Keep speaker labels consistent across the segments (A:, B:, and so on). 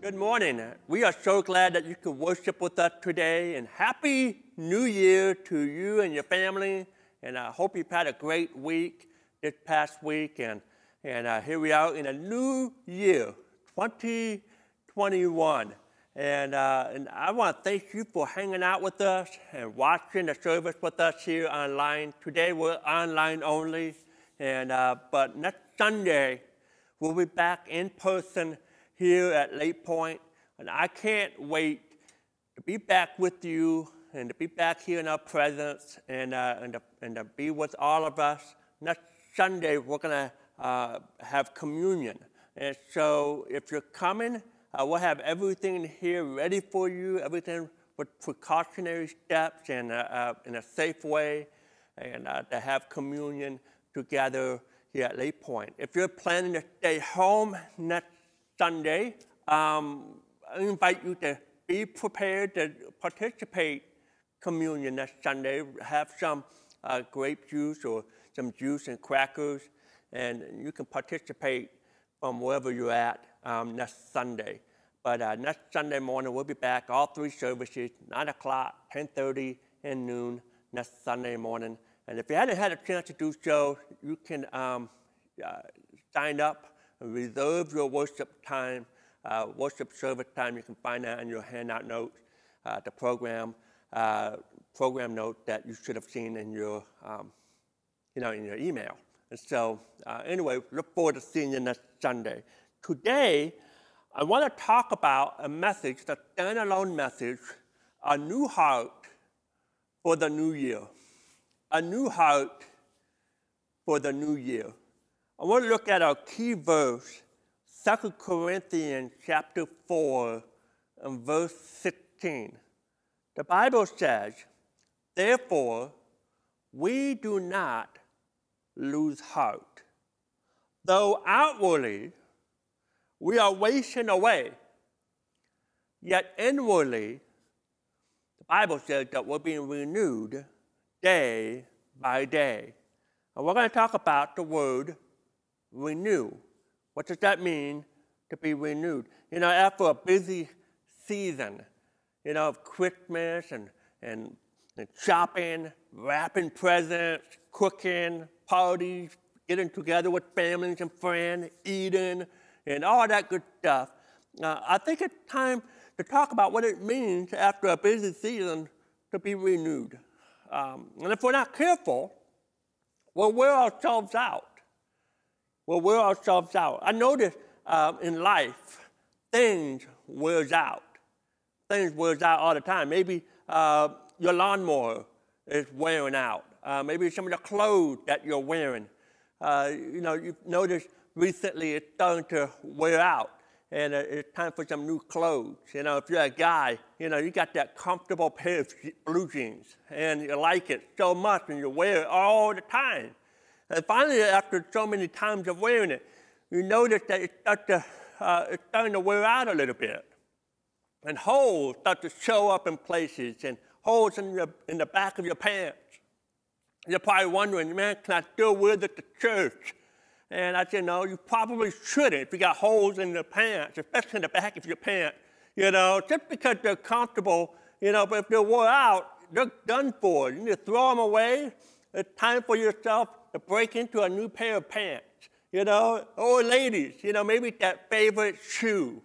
A: Good morning. We are so glad that you could worship with us today, and Happy New Year to you and your family. And I hope you've had a great week this past week. And, and uh, here we are in a new year, 2021. And, uh, and I want to thank you for hanging out with us and watching the service with us here online. Today we're online only, and, uh, but next Sunday we'll be back in person here at Lake And I can't wait to be back with you and to be back here in our presence and, uh, and, to, and to be with all of us. Next Sunday we're going to uh, have communion. And so if you're coming, uh, we'll have everything here ready for you, everything with precautionary steps and uh, uh, in a safe way, and uh, to have communion together here at Lake Point. If you're planning to stay home next Sunday, um, I invite you to be prepared to participate communion next Sunday. Have some uh, grape juice or some juice and crackers, and you can participate from wherever you're at um, next Sunday. But uh, next Sunday morning, we'll be back, all three services, 9 o'clock, 10.30, and noon next Sunday morning. And if you haven't had a chance to do so, you can um, uh, sign up reserve your worship time, uh, worship service time. You can find that in your handout notes, uh, the program, uh, program note that you should have seen in your, um, you know, in your email. And so, uh, anyway, look forward to seeing you next Sunday. Today, I want to talk about a message, a standalone message, a new heart for the new year. A new heart for the new year. I want to look at our key verse, 2 Corinthians chapter 4 and verse 16. The Bible says, Therefore, we do not lose heart. Though outwardly we are wasting away, yet inwardly, the Bible says that we're being renewed day by day. And we're going to talk about the word renew. What does that mean to be renewed? You know, after a busy season, you know, of Christmas and, and, and shopping, wrapping presents, cooking, parties, getting together with families and friends, eating, and all that good stuff. Uh, I think it's time to talk about what it means after a busy season to be renewed. Um, and if we're not careful, we'll wear ourselves out. We'll wear ourselves out. I notice uh, in life, things wears out. Things wears out all the time. Maybe uh, your lawnmower is wearing out. Uh, maybe some of the clothes that you're wearing. Uh, you know, you've noticed recently it's starting to wear out and it's time for some new clothes. You know, if you're a guy, you know, you got that comfortable pair of blue jeans and you like it so much and you wear it all the time. And finally, after so many times of wearing it, you notice that it starts to, uh, it's starting to wear out a little bit. And holes start to show up in places and holes in, your, in the back of your pants. You're probably wondering, man, can I still wear it to church? And I said, no, you probably shouldn't if you got holes in the pants, especially in the back of your pants. You know, just because they're comfortable, you know, but if they're wore out, they're done for. You need to throw them away. It's time for yourself to break into a new pair of pants. You know, or ladies, you know, maybe that favorite shoe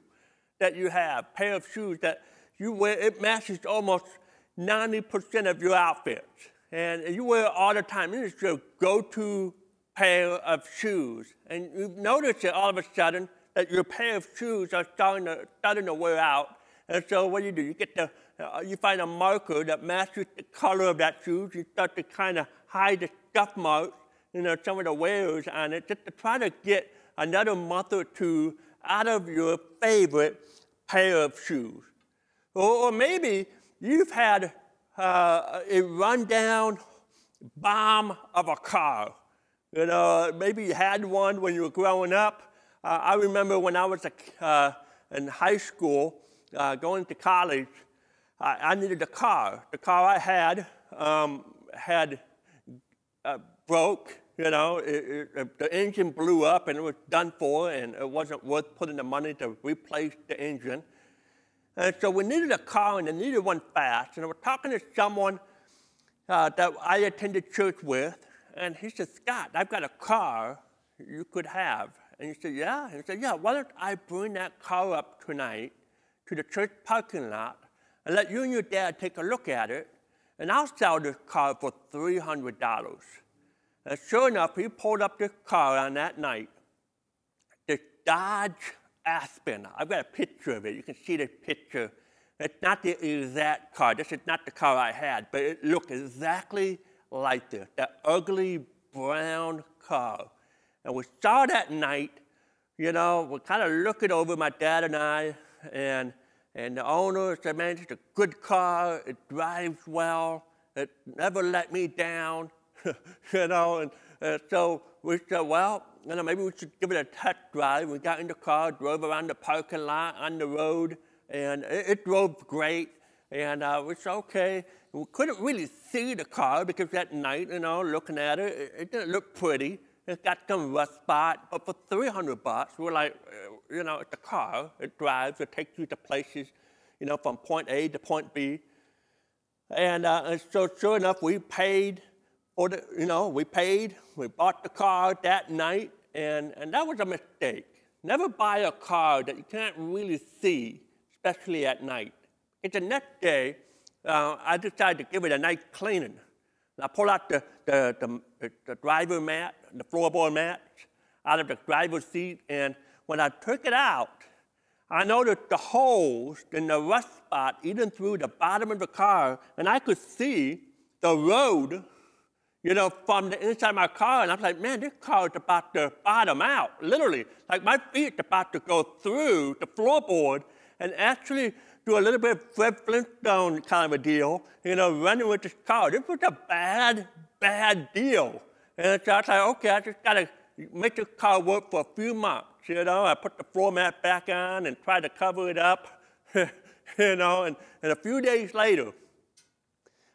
A: that you have, pair of shoes that you wear, it matches almost 90% of your outfits. And you wear it all the time. It's your go-to pair of shoes. And you notice it all of a sudden that your pair of shoes are starting to, starting to wear out. And so what do you do? You get the, uh, you find a marker that matches the color of that shoe. You start to kind of hide the scuff marks, you know, some of the wears on it, just to try to get another month or two out of your favorite pair of shoes. Or, or maybe you've had uh, a rundown bomb of a car you know, maybe you had one when you were growing up. Uh, I remember when I was a, uh, in high school, uh, going to college, I, I, needed a car. The car I had um, had uh, broke You know, it, it, the engine blew up and it was done for, and it wasn't worth putting the money to replace the engine. And so we needed a car, and I needed one fast. And I was talking to someone uh, that I attended church with, and he said, Scott, I've got a car you could have. And he said, Yeah. And he said, Yeah, why don't I bring that car up tonight to the church parking lot and let you and your dad take a look at it, and I'll sell this car for $300. And sure enough, he pulled up this car on that night, this Dodge Aspen. I've got a picture of it. You can see the picture. It's not the exact car. This is not the car I had, but it looked exactly like this, that ugly brown car. And we saw that night, you know, we're kind of looking over, my dad and I, and, and the owner said, man, it's a good car. It drives well. It never let me down. you know, and, and so we said, well, you know, maybe we should give it a test drive. We got in the car, drove around the parking lot on the road, and it, it drove great. And uh, we said, okay. We couldn't really see the car because at night, you know, looking at it, it, it didn't look pretty. It's got some rust spot, but for 300 bucks, we're like, uh, you know, it's a car. It drives, it takes you to places, you know, from point A to point B. And, uh, and so, sure enough, we paid or you know, we paid, we bought the car that night, and, and that was a mistake. Never buy a car that you can't really see, especially at night. The next day, uh, I decided to give it a nice cleaning. I pulled out the, the, the, the driver mat, the floorboard mat, out of the driver's seat, and when I took it out, I noticed the holes in the rust spot even through the bottom of the car, and I could see the road you know, from the inside my car, and I was like, man, this car is about to bottom out, literally. Like my feet about to go through the floorboard and actually do a little bit of Fred Flintstone kind of a deal, you know, running with this car. This was a bad, bad deal. And so I was like, okay, I just gotta make this car work for a few months, you know. I put the floor mat back on and tried to cover it up, you know, and, and a few days later,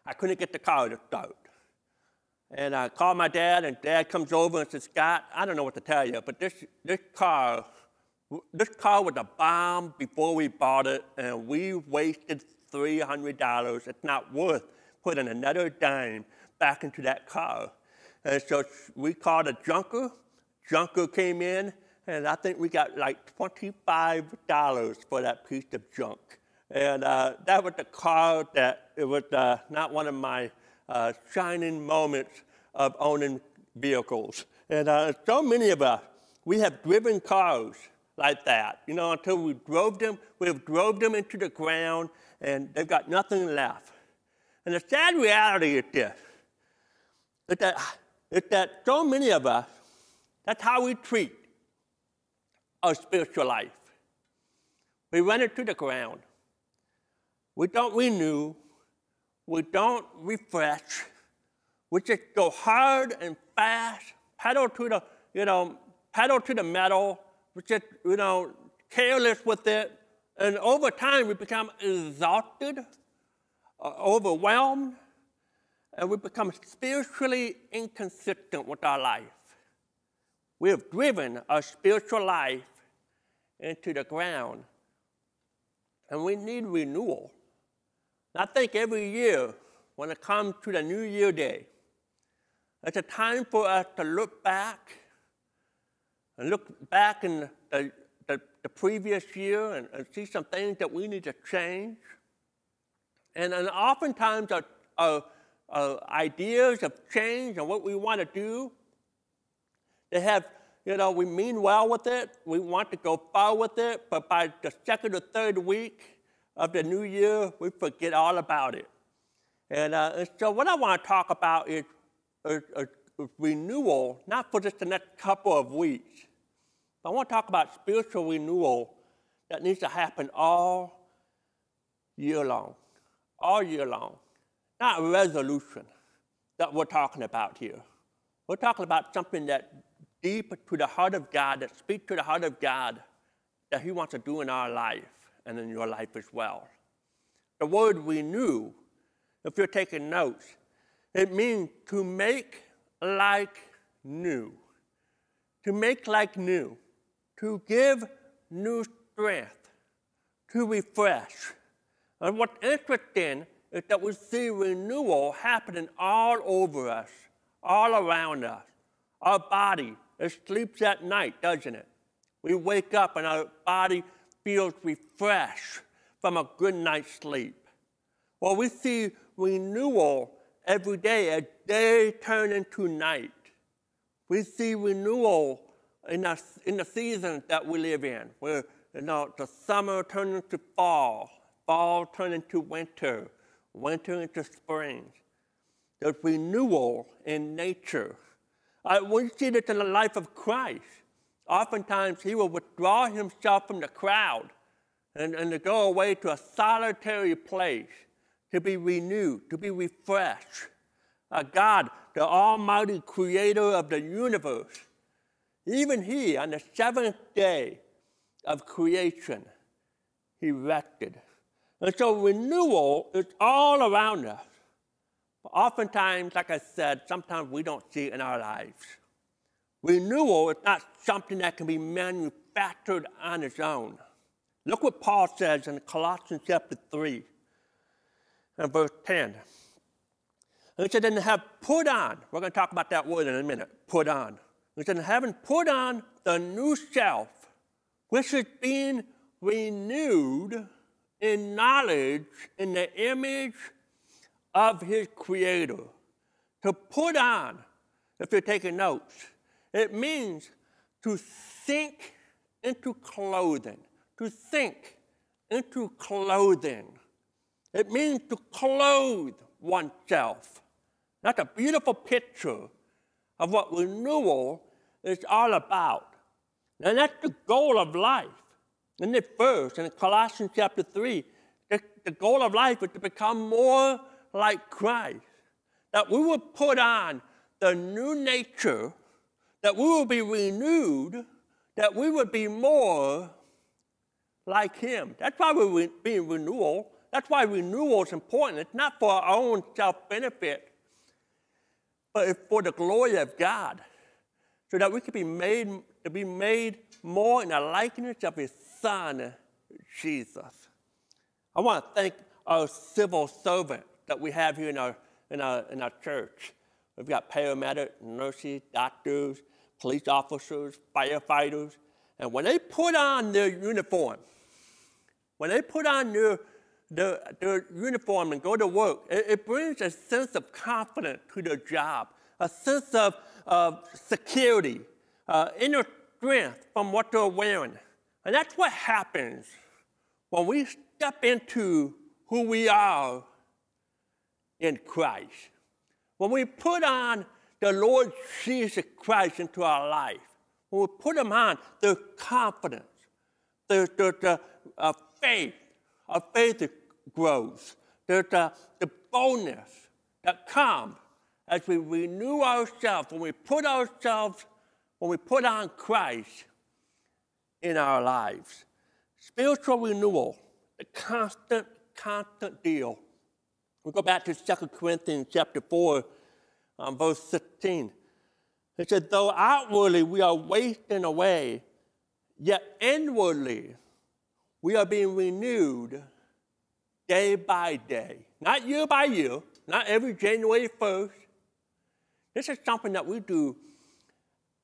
A: I couldn't get the car to start. And I called my dad, and dad comes over and says, Scott, I don't know what to tell you, but this, this car, this car was a bomb before we bought it, and we wasted $300. It's not worth putting another dime back into that car. And so we called a junker. Junker came in, and I think we got like $25 for that piece of junk. And uh, that was the car that it was uh, not one of my uh, shining moments of owning vehicles. And uh, so many of us, we have driven cars like that. You know, until we drove them, we have drove them into the ground and they've got nothing left. And the sad reality is this, is that, is that so many of us, that's how we treat our spiritual life. We run it to the ground. We don't renew we don't refresh. We just go hard and fast, pedal to the, you know, pedal to the metal. We just, you know, careless with it. And over time, we become exhausted, uh, overwhelmed, and we become spiritually inconsistent with our life. We have driven our spiritual life into the ground, and we need renewal. I think every year, when it comes to the New Year Day, it's a time for us to look back and look back in the, the, the previous year and, and, see some things that we need to change. And, and oftentimes, our, our, our ideas of change and what we want to do, they have, you know, we mean well with it, we want to go far with it, but by the second or third week, of the new year, we forget all about it. And, uh, and so, what I want to talk about is a, renewal, not for just the next couple of weeks. But I want to talk about spiritual renewal that needs to happen all year long. All year long. Not resolution that we're talking about here. We're talking about something that deep to the heart of God, that speaks to the heart of God, that He wants to do in our life and in your life as well. The word renew, if you're taking notes, it means to make like new, to make like new, to give new strength, to refresh. And what's interesting is that we see renewal happening all over us, all around us. Our body, it sleeps at night, doesn't it? We wake up and our body feels refreshed from a good night's sleep. Well, we see renewal every day, a day turn into night. We see renewal in the, in the seasons that we live in, where you know, the summer turns into fall, fall turns into winter, winter into spring. There's renewal in nature. Uh, we see this in the life of Christ. Oftentimes, he will withdraw himself from the crowd and, and to go away to a solitary place to be renewed, to be refreshed. God, the Almighty Creator of the universe, even He, on the seventh day of creation, He rested. And so renewal is all around us. But oftentimes, like I said, sometimes we don't see it in our lives. Renewal is not something that can be manufactured on its own. Look what Paul says in Colossians chapter 3 and verse 10. And he said, and have put on, we're going to talk about that word in a minute, put on. He said, having put on the new self, which is being renewed in knowledge in the image of his creator. To put on, if you're taking notes, it means to sink into clothing, to sink into clothing. It means to clothe oneself. That's a beautiful picture of what renewal is all about. And that's the goal of life. In the verse, in Colossians chapter 3, the, the goal of life is to become more like Christ. That we will put on the new nature, that we will be renewed, that we would be more like Him. That's why we're being renewal. That's why renewal is important. It's not for our own self benefit, but it's for the glory of God, so that we can be made to be made more in the likeness of His Son, Jesus. I want to thank our civil servant that we have here in our, in our, in our church. We've got paramedics, nurses, doctors, police officers, firefighters, and when they put on their uniform, when they put on their their, their uniform and go to work, it, it, brings a sense of confidence to their job, a sense of, of security, uh, inner strength from what they're wearing. And that's what happens when we step into who we are in Christ. When we put on the Lord Jesus Christ into our life, when we put him on, the confidence, the, the, the faith, our faith grows. There's the, the boldness that comes as we renew ourselves, when we put ourselves, when we put on Christ in our lives. Spiritual renewal, the constant, constant deal. We go back to 2 Corinthians chapter 4, um, verse 16. It said, though outwardly we are wasting away, yet inwardly we are being renewed day by day, not year by year, not every January 1st. This is something that we do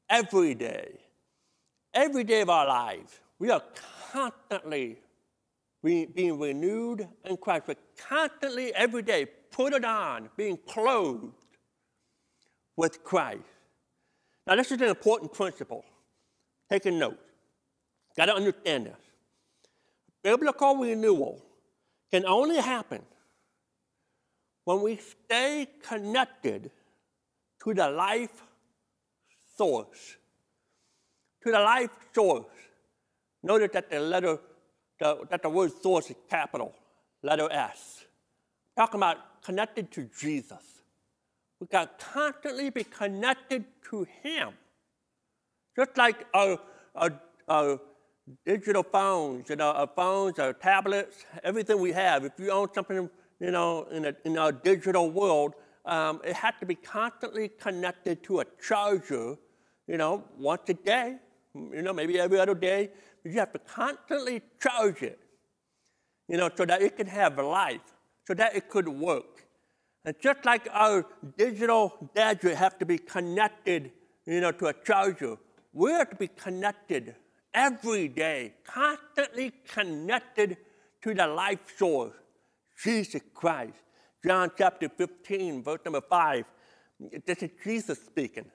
A: every day. Every day of our lives, we are constantly re- being renewed in Christ. We're constantly, every day, put it on, being clothed with Christ. Now, this is an important principle. Take a note. Got to understand this. Biblical renewal can only happen when we stay connected to the life source. To the life source. Notice that the letter, the, that the word source is capital, letter S. Talking about connected to Jesus. We got to constantly be connected to Him. Just like our, our, our digital phones, you know, our phones, our tablets, everything we have. If you own something, you know, in, a, in our digital world, um, it had to be constantly connected to a charger, you know, once a day, you know, maybe every other day. But you have to constantly charge it, you know, so that it can have life, so that it could work. And just like our digital gadget have to be connected, you know, to a charger, we have to be connected every day, constantly connected to the life source, Jesus Christ. John chapter 15, verse number 5. This is Jesus speaking.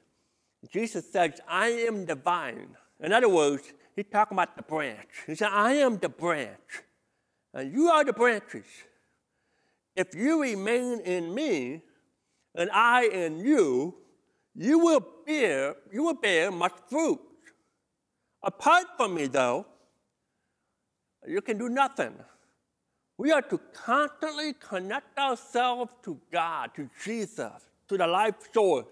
A: Jesus says, I am the vine. In other words, he's talking about the branch. He said, I am the branch, and you are the branches. If you remain in me, and I in you, you will bear, you will bear much fruit. Apart from me, though, you can do nothing. We are to constantly connect ourselves to God, to Jesus, to the life source.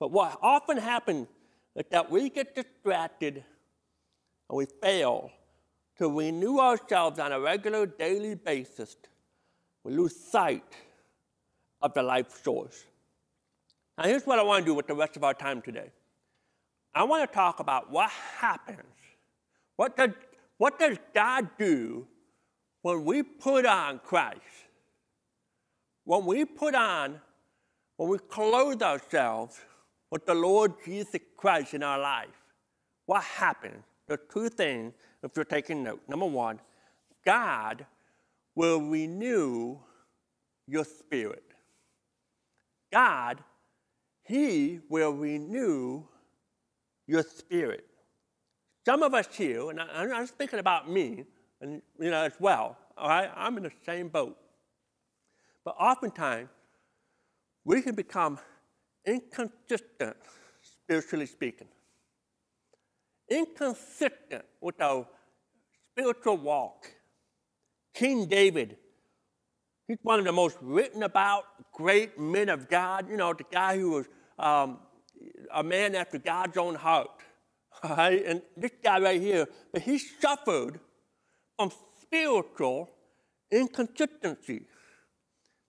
A: But what often happens is that we get distracted and we fail to renew ourselves on a regular daily basis. We lose sight of the life source. Now, here's what I want to do with the rest of our time today. I want to talk about what happens. What does, what does God do when we put on Christ? When we put on, when we clothe ourselves with the Lord Jesus Christ in our life, what happens? There's two things if you're taking note. Number one, God will renew your spirit. God, He will renew your spirit. Some of us here, and I, am speaking about me, and you know as well. All right, I'm in the same boat. But oftentimes, we can become inconsistent, spiritually speaking. Inconsistent with our spiritual walk. King David, he's one of the most written about great men of God. You know, the guy who was um, a man after God's own heart. Right? And this guy right here, but he suffered from spiritual inconsistency.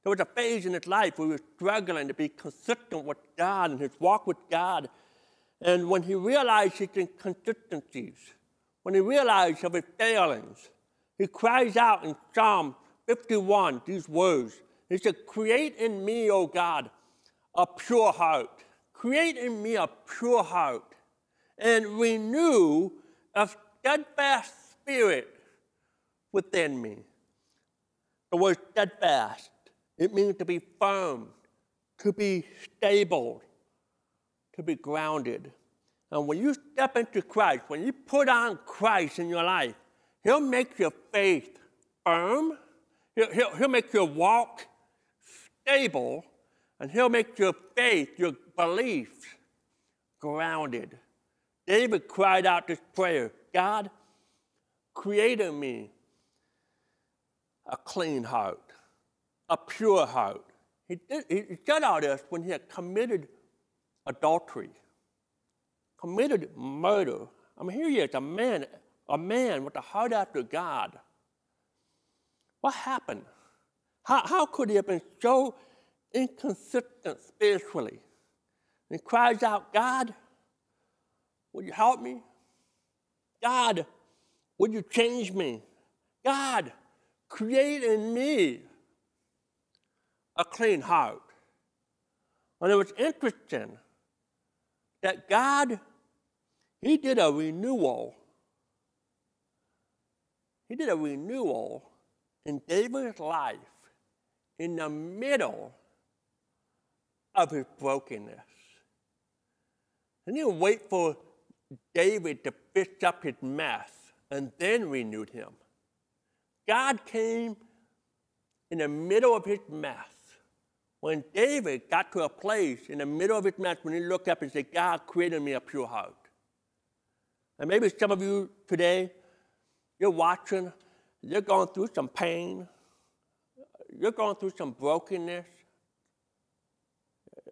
A: There was a phase in his life where he was struggling to be consistent with God and his walk with God. And when he realized his inconsistencies, when he realized of his failings, he cries out in Psalm 51 these words. He said, Create in me, O God, a pure heart Create in me a pure heart and renew a steadfast spirit within me. The word steadfast, it means to be firm, to be stable, to be grounded. And when you step into Christ, when you put on Christ in your life, He'll make your faith firm, He'll, he'll, he'll make your walk stable, and He'll make your faith, your beliefs grounded. David cried out this prayer God, create in me a clean heart, a pure heart. He, did, he said all this when he had committed adultery, committed murder. I mean, here he is, a man, a man with a heart after God. What happened? How, how could he have been so inconsistent spiritually? and cries out, God, would you help me? God, would you change me? God, create in me a clean heart. And it was interesting that God, He did a renewal. He did a renewal in David's life in the middle of his brokenness. He didn't wait for David to fix up his mess and then renewed him. God came in the middle of his mess. When David got to a place in the middle of his mess, when he looked up and said, God created me a pure heart. And maybe some of you today, you're watching, you're going through some pain, you're going through some brokenness.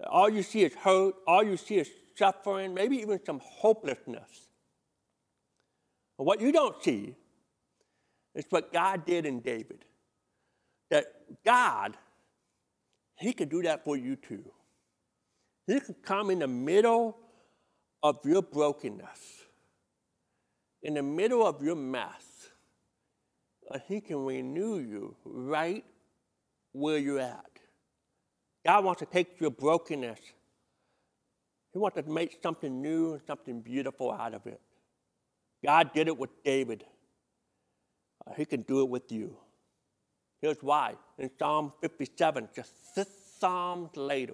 A: All you see is hurt, all you see is suffering, maybe even some hopelessness. But what you don't see is what God did in David. That God, He could do that for you too. He could come in the middle of your brokenness, in the middle of your mess, He can renew you right where you're at. God wants to take your brokenness, He wants to make something new and something beautiful out of it. God did it with David. Uh, he can do it with you. Here's why. In Psalm 57, just six Psalms later,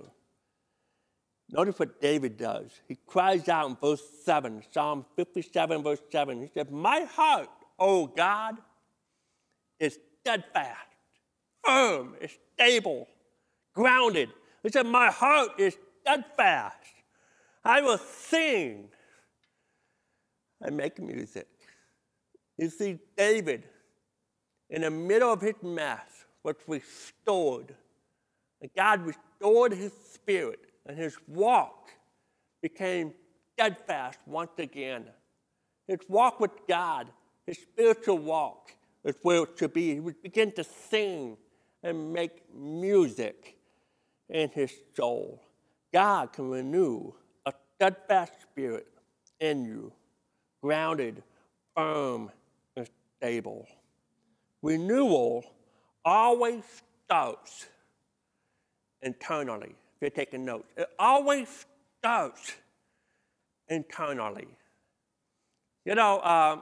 A: notice what David does. He cries out in verse 7, Psalm 57, verse 7. He says, My heart, O God, is steadfast, firm, is stable, grounded. He said, My heart is steadfast. I will sing and make music. You see, David, in the middle of his mess, was restored. And God restored his spirit, and his walk became steadfast once again. His walk with God, his spiritual walk, is where it should be. He would begin to sing and make music in his soul. God can renew a steadfast spirit in you, grounded, firm, and stable. Renewal always starts internally. If you're taking notes, it always starts internally. You know, um,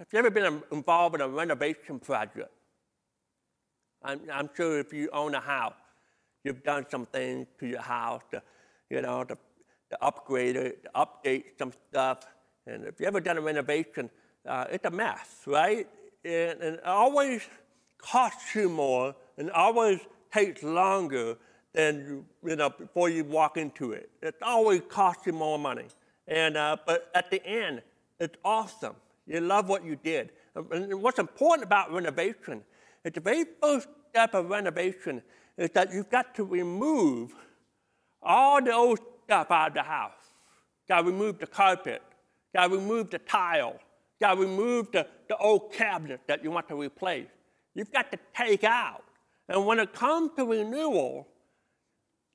A: have you ever been involved in a renovation project? I'm, I'm, sure if you own a house, you've done some things to your house to, you know, to, to upgrade it, to update some stuff. And if you ever done a renovation, uh, it's a mess, right? And, and it always costs you more and always takes longer than you, you know before you walk into it. It always costs you more money. And uh, but at the end, it's awesome. You love what you did. And what's important about renovation is the very first step of renovation is that you've got to remove all the old stuff out of the house. Got to remove the carpet. Got to remove the tile. Got to remove the, the old cabinet that you want to replace. You've got to take out. And when it comes to renewal,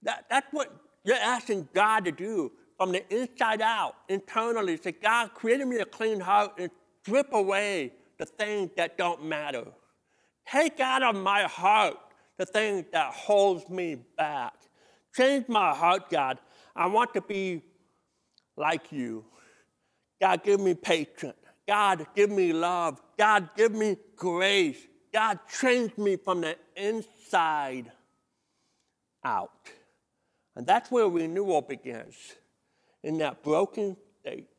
A: that, that's what you're asking God to do from the inside out, internally. Say, God, create me a clean heart and strip away the things that don't matter. Take out of my heart the things that holds me back. Change my heart, God. I want to be like you. God, give me patience. God, give me love. God, give me grace. God, change me from the inside out. And that's where renewal begins, in that broken state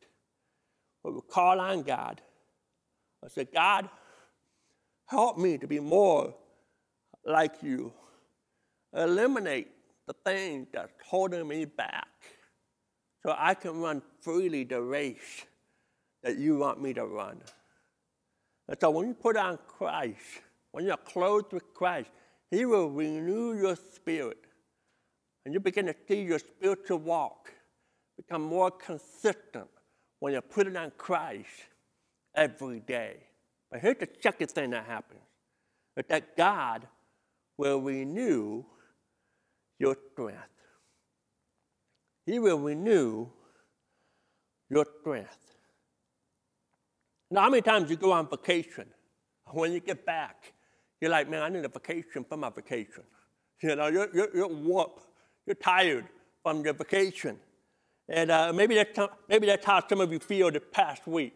A: where we call on God. I said, God, help me to be more like you. Eliminate the things that's holding me back so I can run freely the race that you want me to run. And so when you put on Christ, when you're clothed with Christ, He will renew your spirit. And you begin to see your spiritual walk become more consistent when you're putting on Christ every day. But here's the second thing that happens is that God will renew your strength. He will renew your strength. Now, how many times you go on vacation? When you get back, you're like, man, I need a vacation from my vacation. You know, you're, you're, you're warped. You're tired from your vacation. And uh, maybe, that's, maybe that's how some of you feel the past week.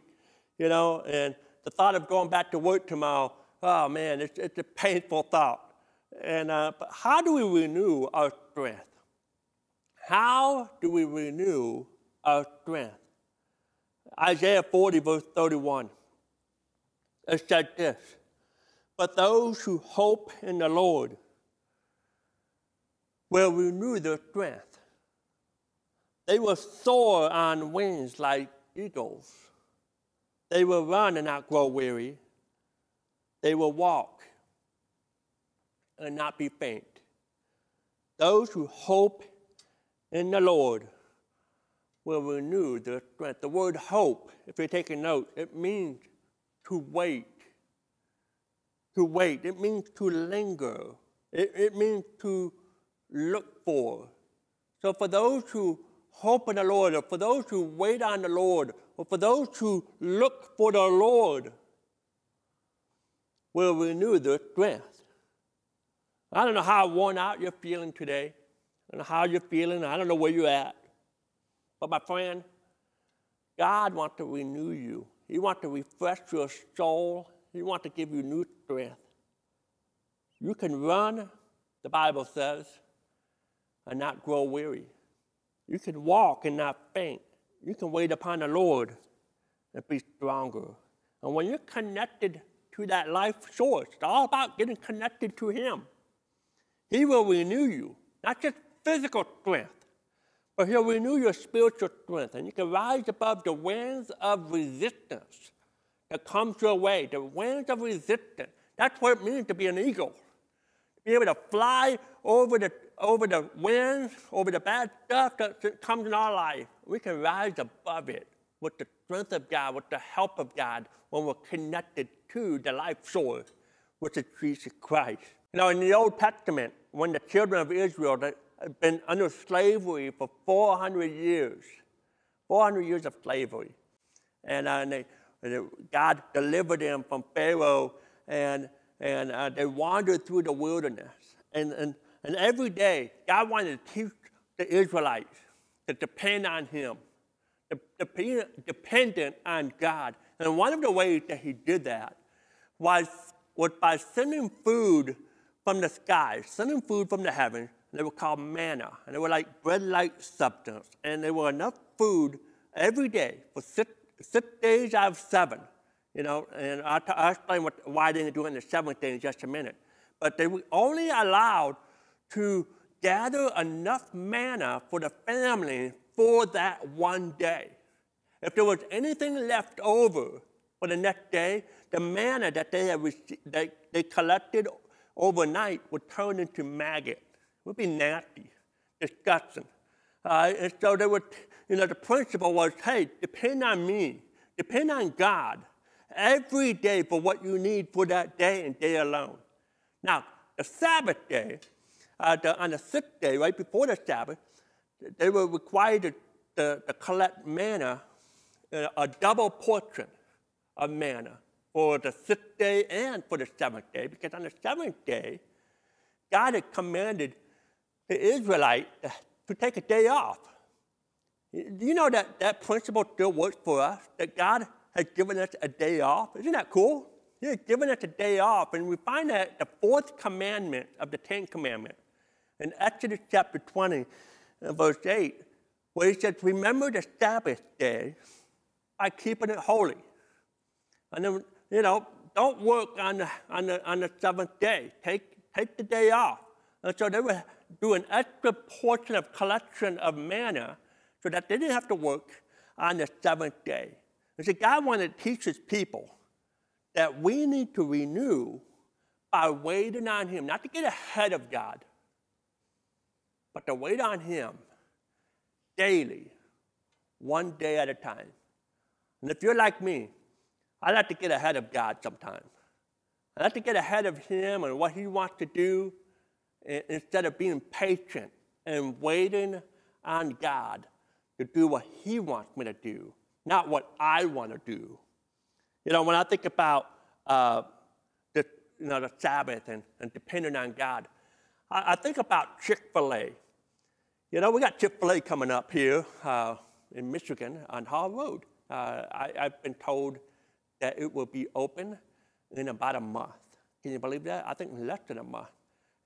A: You know, and the thought of going back to work tomorrow, oh man, it's, it's a painful thought. And uh, but how do we renew our strength? How do we renew our strength? Isaiah 40, verse 31. It said this But those who hope in the Lord will renew their strength. They will soar on wings like eagles. They will run and not grow weary. They will walk and not be faint. Those who hope in the Lord will renew their strength. The word hope, if you're taking notes, it means to wait. To wait. It means to linger. It, it means to look for. So for those who hope in the Lord, or for those who wait on the Lord, or for those who look for the Lord, will renew their strength. I don't know how worn out you're feeling today. Know how you're feeling. I don't know where you're at. But my friend, God wants to renew you. He wants to refresh your soul. He wants to give you new strength. You can run, the Bible says, and not grow weary. You can walk and not faint. You can wait upon the Lord and be stronger. And when you're connected to that life source, it's all about getting connected to Him. He will renew you, not just physical strength, but He'll renew your spiritual strength. And you can rise above the winds of resistance that comes your way, the winds of resistance. That's what it means to be an eagle. To be able to fly over the, over the winds, over the bad stuff that comes in our life. We can rise above it with the strength of God, with the help of God, when we're connected to the life source, which is Jesus Christ. Know, in the Old Testament, when the children of Israel had been under slavery for 400 years, 400 years of slavery, and, uh, and they, God delivered them from Pharaoh, and, and uh, they wandered through the wilderness. And, and, and every day, God wanted to teach the Israelites to depend on Him, to, be dependent on God. And one of the ways that He did that was, was by sending food from the sky, sending food from the heavens. They were called manna, and they were like bread-like substance, and there were enough food every day for six six days out of seven, you know, and I'll, I'll explain what, why they didn't do it in the seventh day in just a minute. But they were only allowed to gather enough manna for the family for that one day. If there was anything left over for the next day, the manna that they, had received, they, collected overnight would turn into maggot. It would be nasty, disgusting. Uh, and so they would you know, the principle was, hey, depend on me, depend on God every day for what you need for that day and day alone. Now, the Sabbath day, the, on the sixth day, right before the Sabbath, they were required to, to, to collect manna, uh, a double portion of manna for the sixth day and for the seventh day, because on the seventh day, God had commanded the Israelites to take a day off. You know that that principle still works for us? That God has given us a day off? Isn't that cool? He has given us a day off. And we find that the fourth commandment of the Ten Commandments in Exodus chapter 20, uh, verse 8, where he says, Remember the Sabbath day by keeping it holy. And then, you know, don't work on the, on the, on the seventh day. Take, take the day off. And so they would do an extra portion of collection of manna so that they didn't have to work on the seventh day. And so God wanted to teach his people that we need to renew by waiting on him, not to get ahead of God, but to wait on him daily, one day at a time. And if you're like me, I like to get ahead of God sometimes. I like to get ahead of him and what he wants to do instead of being patient and waiting on God to do what He wants me to do, not what I want to do. You know, when I think about uh, the, you know, the Sabbath and, and depending on God, I, I think about Chick fil A. You know, we got Chick fil A coming up here uh, in Michigan on Hall Road. Uh, I, I've been told that it will be open in about a month. Can you believe that? I think less than a month.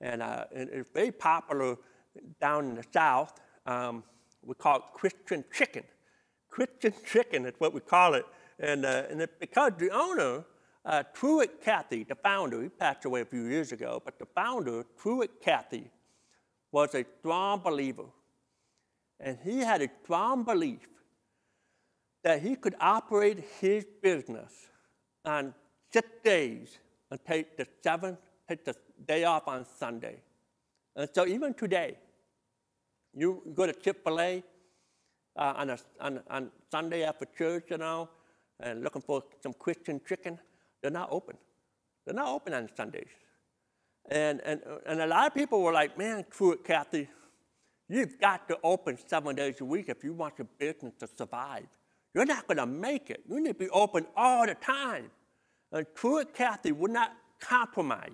A: And, uh, and it's very popular down in the South. Um, we call it Christian chicken. Christian chicken is what we call it. And, uh, and it, because the owner, uh, Truett Cathy, the founder, he passed away a few years ago, but the founder, Truett Cathy, was a strong believer. And he had a strong belief that he could operate his business on six days and take the seventh, take the day off on Sunday. And so even today, you go to Chick-fil-A uh, on, a, on, on Sunday after church, you know, and looking for some Christian chicken. They're not open. They're not open on Sundays. And, and, and a lot of people were like, man, Truett, Cathy, you've got to open seven days a week if you want your business to survive. You're not going to make it. You need to be open all the time. And Truett Cathy would not compromise.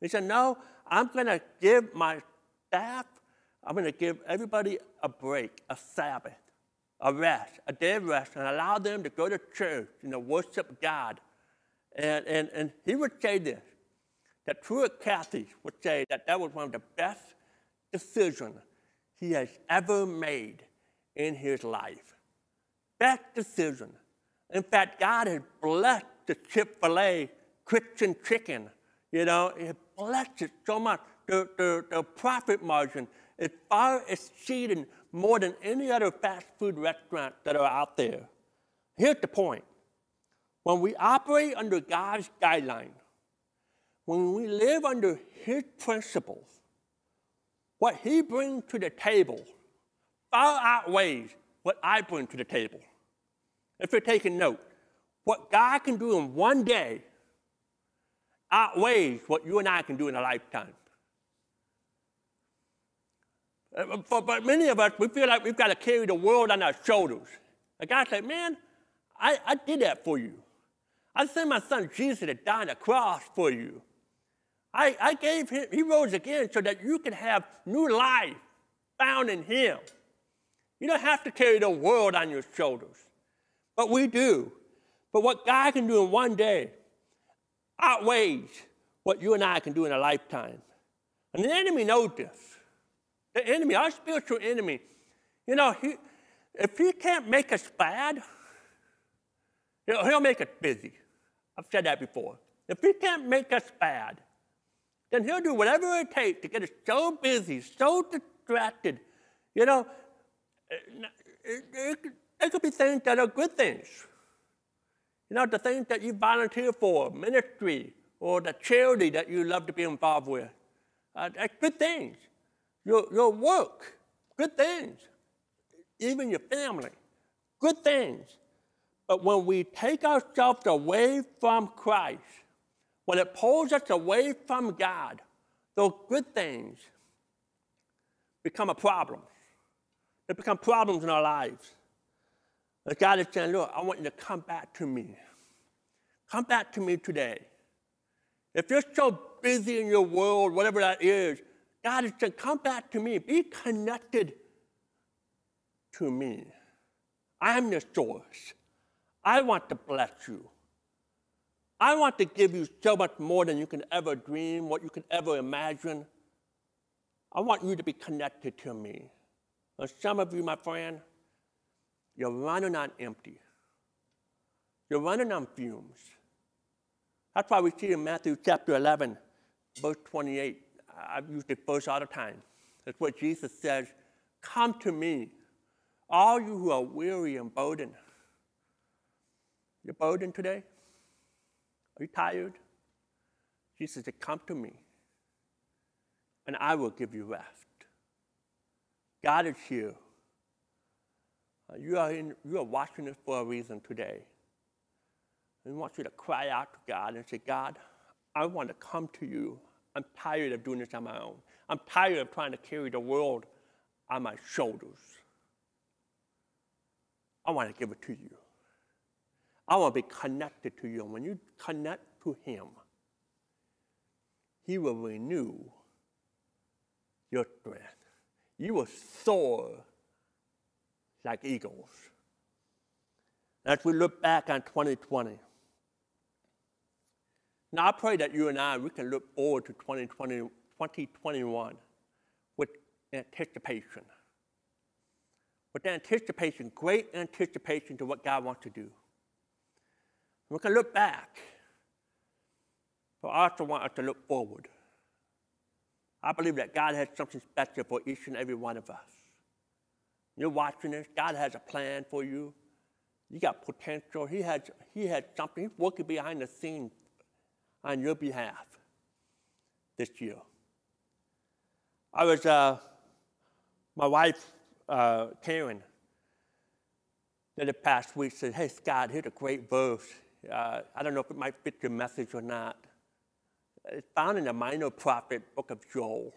A: He said, no, I'm going to give my staff, I'm going to give everybody a break, a Sabbath, a rest, a day of rest, and allow them to go to church, you know, worship God. And, and, and he would say this, that Truett Cathy would say that that was one of the best decisions he has ever made in his life. Best decision. In fact, God has blessed the Chick-fil-A Christian chicken. You know, He blessed it so much. The, the, the profit margin is far exceeding more than any other fast food restaurant that are out there. Here's the point. When we operate under God's guidelines, when we live under His principles, what He brings to the table far outweighs what I bring to the table. If you're taking note, what God can do in one day outweighs what you and I can do in a lifetime. Uh, for, but many of us, we feel like we've got to carry the world on our shoulders. And God said, Man, I, I did that for you. I sent my son Jesus to die on the cross for you. I, I gave him, he rose again so that you can have new life found in him. You don't have to carry the world on your shoulders, but we do. But what God can do in one day outweighs what you and I can do in a lifetime. And the enemy knows this. The enemy, our spiritual enemy, you know, he, if he can't make us bad, you know, he'll make us busy. I've said that before. If he can't make us bad, then he'll do whatever it takes to get us so busy, so distracted. You know, it, could be things that are good things. You know, the things that you volunteer for, ministry, or the charity that you love to be involved with. Uh, that's good things. Your, your work, good things. Even your family, good things. But when we take ourselves away from Christ, when it pulls us away from God, those good things become a problem. They become problems in our lives. And God is saying, Look, I want you to come back to me. Come back to me today. If you're so busy in your world, whatever that is, God is saying, Come back to me. Be connected to me. I am the source. I want to bless you. I want to give you so much more than you can ever dream, what you can ever imagine. I want you to be connected to me. And some of you, my friend, you're running on empty. You're running on fumes. That's why we see in Matthew chapter 11, verse 28. I've used it verse all the time. That's what Jesus says Come to me, all you who are weary and burdened. You're burdened today? Are you tired? Jesus said, Come to me, and I will give you rest. God is here. Uh, you, are in, you are watching this for a reason today. And want you to cry out to God and say, God, I want to come to you. I'm tired of doing this on my own. I'm tired of trying to carry the world on my shoulders. I want to give it to you. I want to be connected to you. And when you connect to Him, He will renew your strength. You will soar like eagles. As we look back on 2020, now I pray that you and I, we can look forward to 2020, 2021 with anticipation. With anticipation, great anticipation to what God wants to do. We can look back, but I also want us to look forward. I believe that God has something special for each and every one of us. You're watching this, God has a plan for you. You got potential. He has, he has something. He's working behind the scenes on your behalf this year. I was, uh, my wife, uh, Karen, the past week said, Hey, Scott, here's a great verse uh, I don't know if it might fit your message or not. It's found in the minor prophet book of Joel.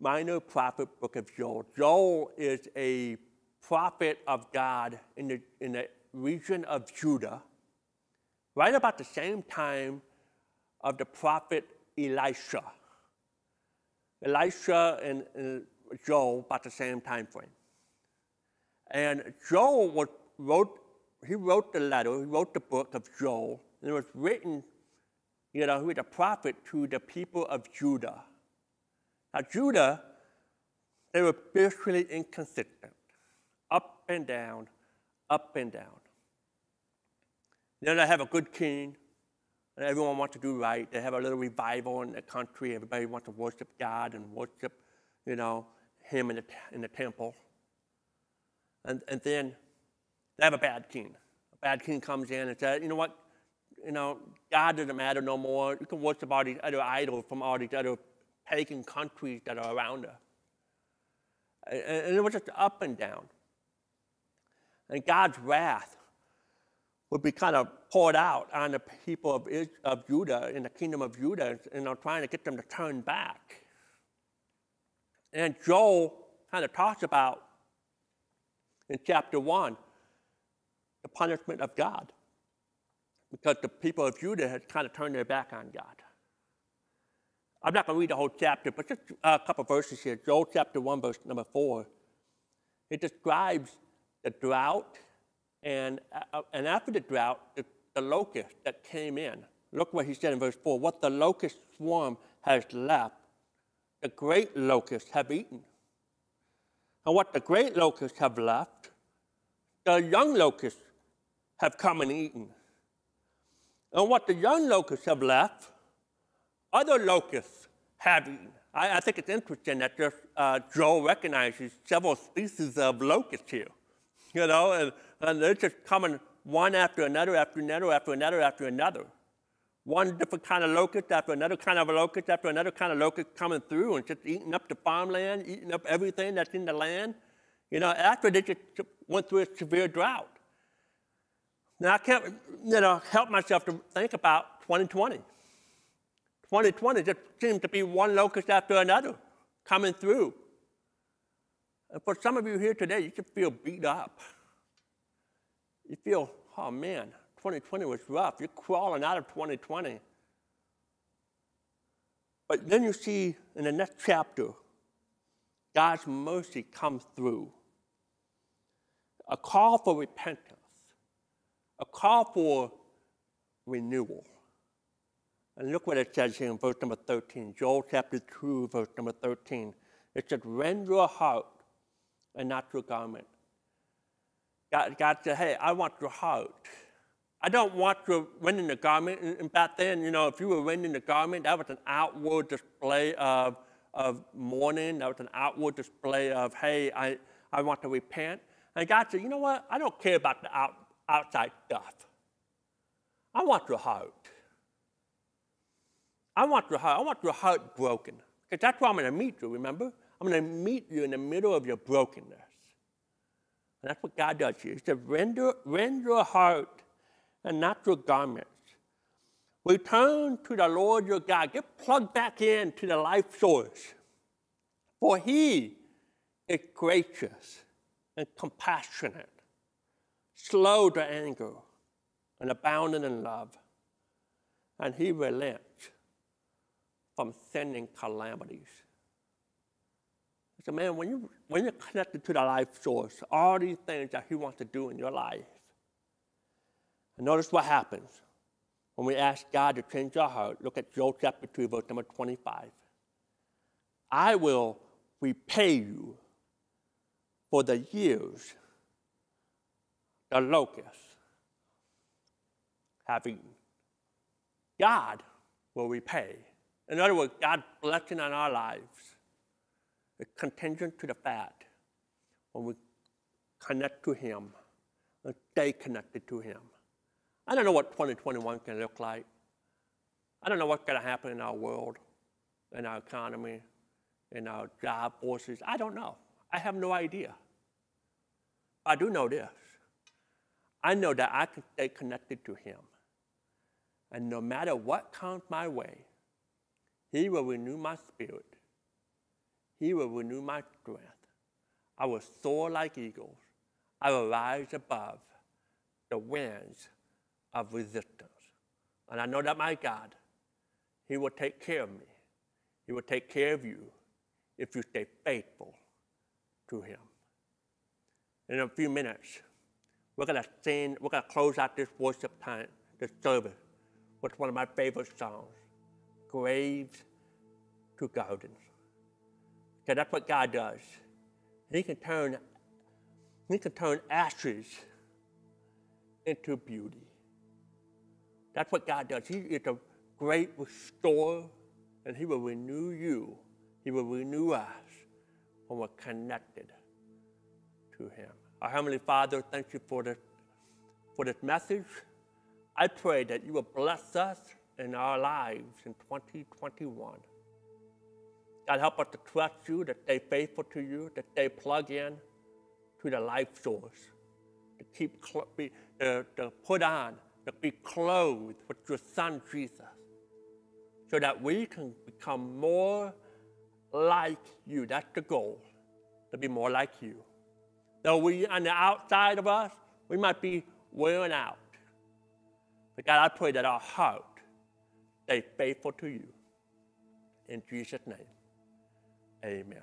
A: Minor prophet book of Joel. Joel is a prophet of God in the, in the region of Judah, right about the same time of the prophet Elisha. Elisha and, and Joel about the same time frame. And Joel was, wrote, he wrote the letter, he wrote the book of Joel, and it was written, you know, he was a prophet to the people of Judah. Now, Judah, they were spiritually inconsistent, up and down, up and down. Then they have a good king, and everyone wants to do right. They have a little revival in the country. Everybody wants to worship God and worship, you know, Him in the, in the temple. And, and then they have a bad king. A bad king comes in and says, you know what? You know, God doesn't matter no more. You can worship all these other idols from all these other pagan countries that are around us. And, and it was just up and down. And God's wrath would be kind of poured out on the people of, of Judah, in the kingdom of Judah, you know, trying to get them to turn back. And Joel kind of talks about in chapter 1 the punishment of God because the people of Judah had kind of turned their back on God. I'm not going to read the whole chapter, but just a couple verses here. Joel chapter 1, verse number 4. It describes the drought and, uh, and after the drought, the, the locust that came in. Look what he said in verse 4 what the locust swarm has left, the great locusts have eaten. And what the great locusts have left, the young locusts have come and eaten. And what the young locusts have left, other locusts have eaten. I, I think it's interesting that just, uh, Joel recognizes several species of locusts here you know, and, and they're just coming one after another, after another, after another, after another. One different kind of locust after another kind of locust after another kind of locust coming through and just eating up the farmland, eating up everything that's in the land. You know, after they just went through a severe drought. Now, I can't, you know, help myself to think about 2020. 2020 just seems to be one locust after another coming through. And for some of you here today, you can feel beat up. You feel, oh man, 2020 was rough. You're crawling out of 2020. But then you see in the next chapter, God's mercy comes through. A call for repentance, a call for renewal. And look what it says here in verse number 13, Joel chapter 2, verse number 13. It says, Rend your heart and not your garment. God, God said, hey, I want your heart. I don't want you rending the garment. And back then, you know, if you were rending the garment, that was an outward display of, of mourning. That was an outward display of, hey, I, I want to repent. And God said, you know what? I don't care about the out, outside stuff. I want your heart. I want your heart. I want your heart broken. Because that's where I'm going to meet you, remember? I'm going to meet you in the middle of your brokenness. And that's what God does here. He said, render, rend your heart and not your garments. Return to the Lord your God. Get plugged back in to the life source. For he is gracious and compassionate, slow to anger, and abounding in love. And he relents from sending calamities. So, man, when, you, when you're connected to the life source, all these things that He wants to do in your life, and notice what happens when we ask God to change our heart. Look at Joel chapter 2, verse number 25. I will repay you for the years the locusts have eaten. God will repay. In other words, God's blessing on our lives it's contingent to the fact when we connect to Him and stay connected to Him. I don't know what 2021 can look like. I don't know what's going to happen in our world, in our economy, in our job forces. I don't know. I have no idea. I do know this. I know that I can stay connected to Him. And no matter what comes my way, He will renew my spirit. He will renew my strength. I will soar like eagles. I will rise above the winds of resistance. And I know that my God, He will take care of me. He will take care of you if you stay faithful to Him. In a few minutes, we're going to sing, we're going to close out this worship time, this service, with one of my favorite songs, Graves to Gardens. Because that's what God does. He can turn, he can turn ashes into beauty. That's what God does. He is a great restorer, and He will renew you. He will renew us when we're connected to Him. Our Heavenly Father, thank you for this, for this message. I pray that you will bless us in our lives in 2021. God, help us to trust you, to stay faithful to you, to stay plugged in to the life source, to keep, be, to, to put on, to be clothed with your Son Jesus, so that we can become more like you. That's the goal, to be more like you. Though we, on the outside of us, we might be wearing out. But God, I pray that our heart stay faithful to you. In Jesus' name, amen.